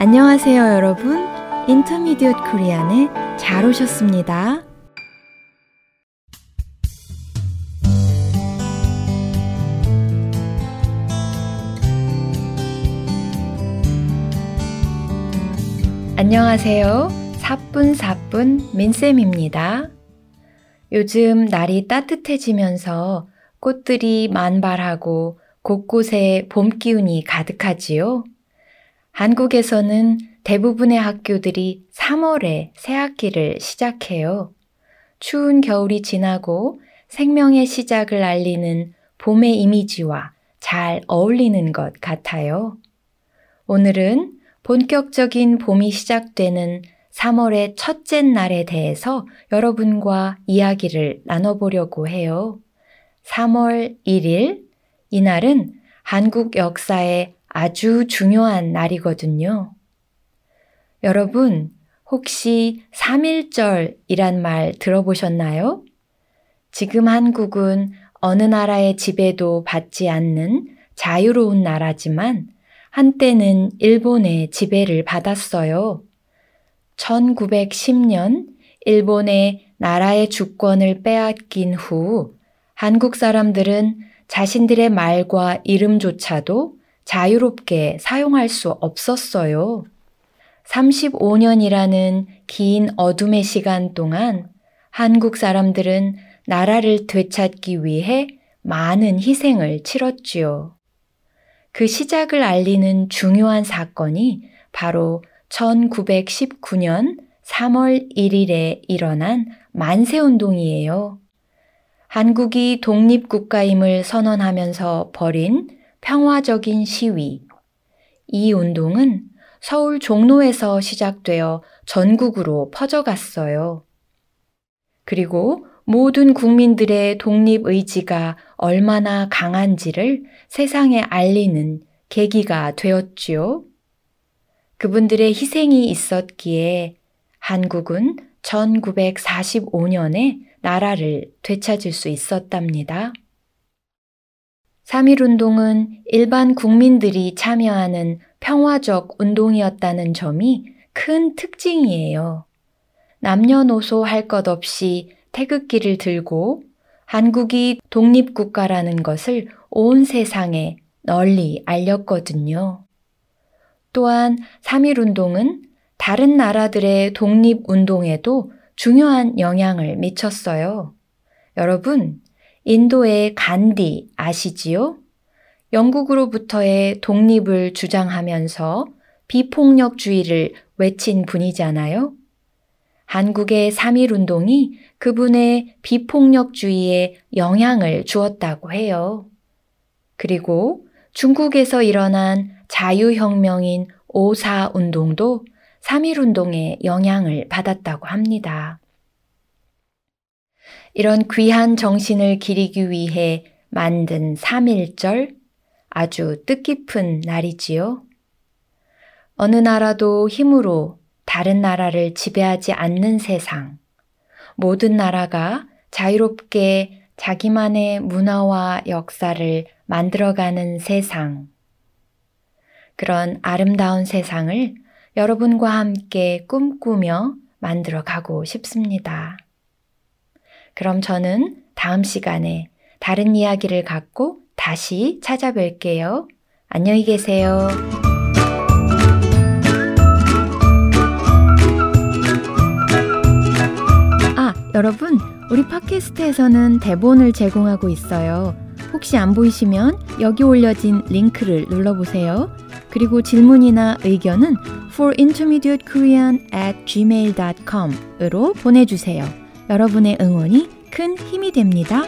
안녕하세요, 여러분. 인터미디엇 코리안에 잘 오셨습니다. 안녕하세요. 사뿐사뿐 민쌤입니다. 요즘 날이 따뜻해지면서 꽃들이 만발하고 곳곳에 봄 기운이 가득하지요. 한국에서는 대부분의 학교들이 3월에 새학기를 시작해요. 추운 겨울이 지나고 생명의 시작을 알리는 봄의 이미지와 잘 어울리는 것 같아요. 오늘은 본격적인 봄이 시작되는 3월의 첫째 날에 대해서 여러분과 이야기를 나눠보려고 해요. 3월 1일, 이날은 한국 역사에 아주 중요한 날이거든요. 여러분, 혹시 3.1절이란 말 들어보셨나요? 지금 한국은 어느 나라의 지배도 받지 않는 자유로운 나라지만 한때는 일본의 지배를 받았어요. 1910년 일본의 나라의 주권을 빼앗긴 후 한국 사람들은 자신들의 말과 이름조차도 자유롭게 사용할 수 없었어요. 35년이라는 긴 어둠의 시간 동안 한국 사람들은 나라를 되찾기 위해 많은 희생을 치렀지요. 그 시작을 알리는 중요한 사건이 바로 1919년 3월 1일에 일어난 만세운동이에요. 한국이 독립국가임을 선언하면서 벌인 평화적인 시위. 이 운동은 서울 종로에서 시작되어 전국으로 퍼져갔어요. 그리고 모든 국민들의 독립 의지가 얼마나 강한지를 세상에 알리는 계기가 되었지요. 그분들의 희생이 있었기에 한국은 1945년에 나라를 되찾을 수 있었답니다. 3.1운동은 일반 국민들이 참여하는 평화적 운동이었다는 점이 큰 특징이에요. 남녀노소 할 것 없이 태극기를 들고 한국이 독립국가라는 것을 온 세상에 널리 알렸거든요. 또한 3.1운동은 다른 나라들의 독립운동에도 중요한 영향을 미쳤어요. 여러분, 인도의 간디 아시지요? 영국으로부터의 독립을 주장하면서 비폭력주의를 외친 분이잖아요. 한국의 3.1 운동이 그분의 비폭력주의에 영향을 주었다고 해요. 그리고 중국에서 일어난 자유혁명인 5.4 운동도 3.1 운동의 영향을 받았다고 합니다. 이런 귀한 정신을 기리기 위해 만든 3.1절 아주 뜻깊은 날이지요. 어느 나라도 힘으로 다른 나라를 지배하지 않는 세상, 모든 나라가 자유롭게 자기만의 문화와 역사를 만들어가는 세상, 그런 아름다운 세상을 여러분과 함께 꿈꾸며 만들어 가고 싶습니다. 그럼 저는 다음 시간에 다른 이야기를 갖고 다시 찾아뵐게요. 안녕히 계세요. 아, 여러분, 우리 팟캐스트에서는 대본을 제공하고 있어요. 혹시 안 보이시면 여기 올려진 링크를 눌러보세요. 그리고 질문이나 의견은 forintermediatekorean at gmail.com으로 보내주세요. 여러분의 응원이 큰 힘이 됩니다.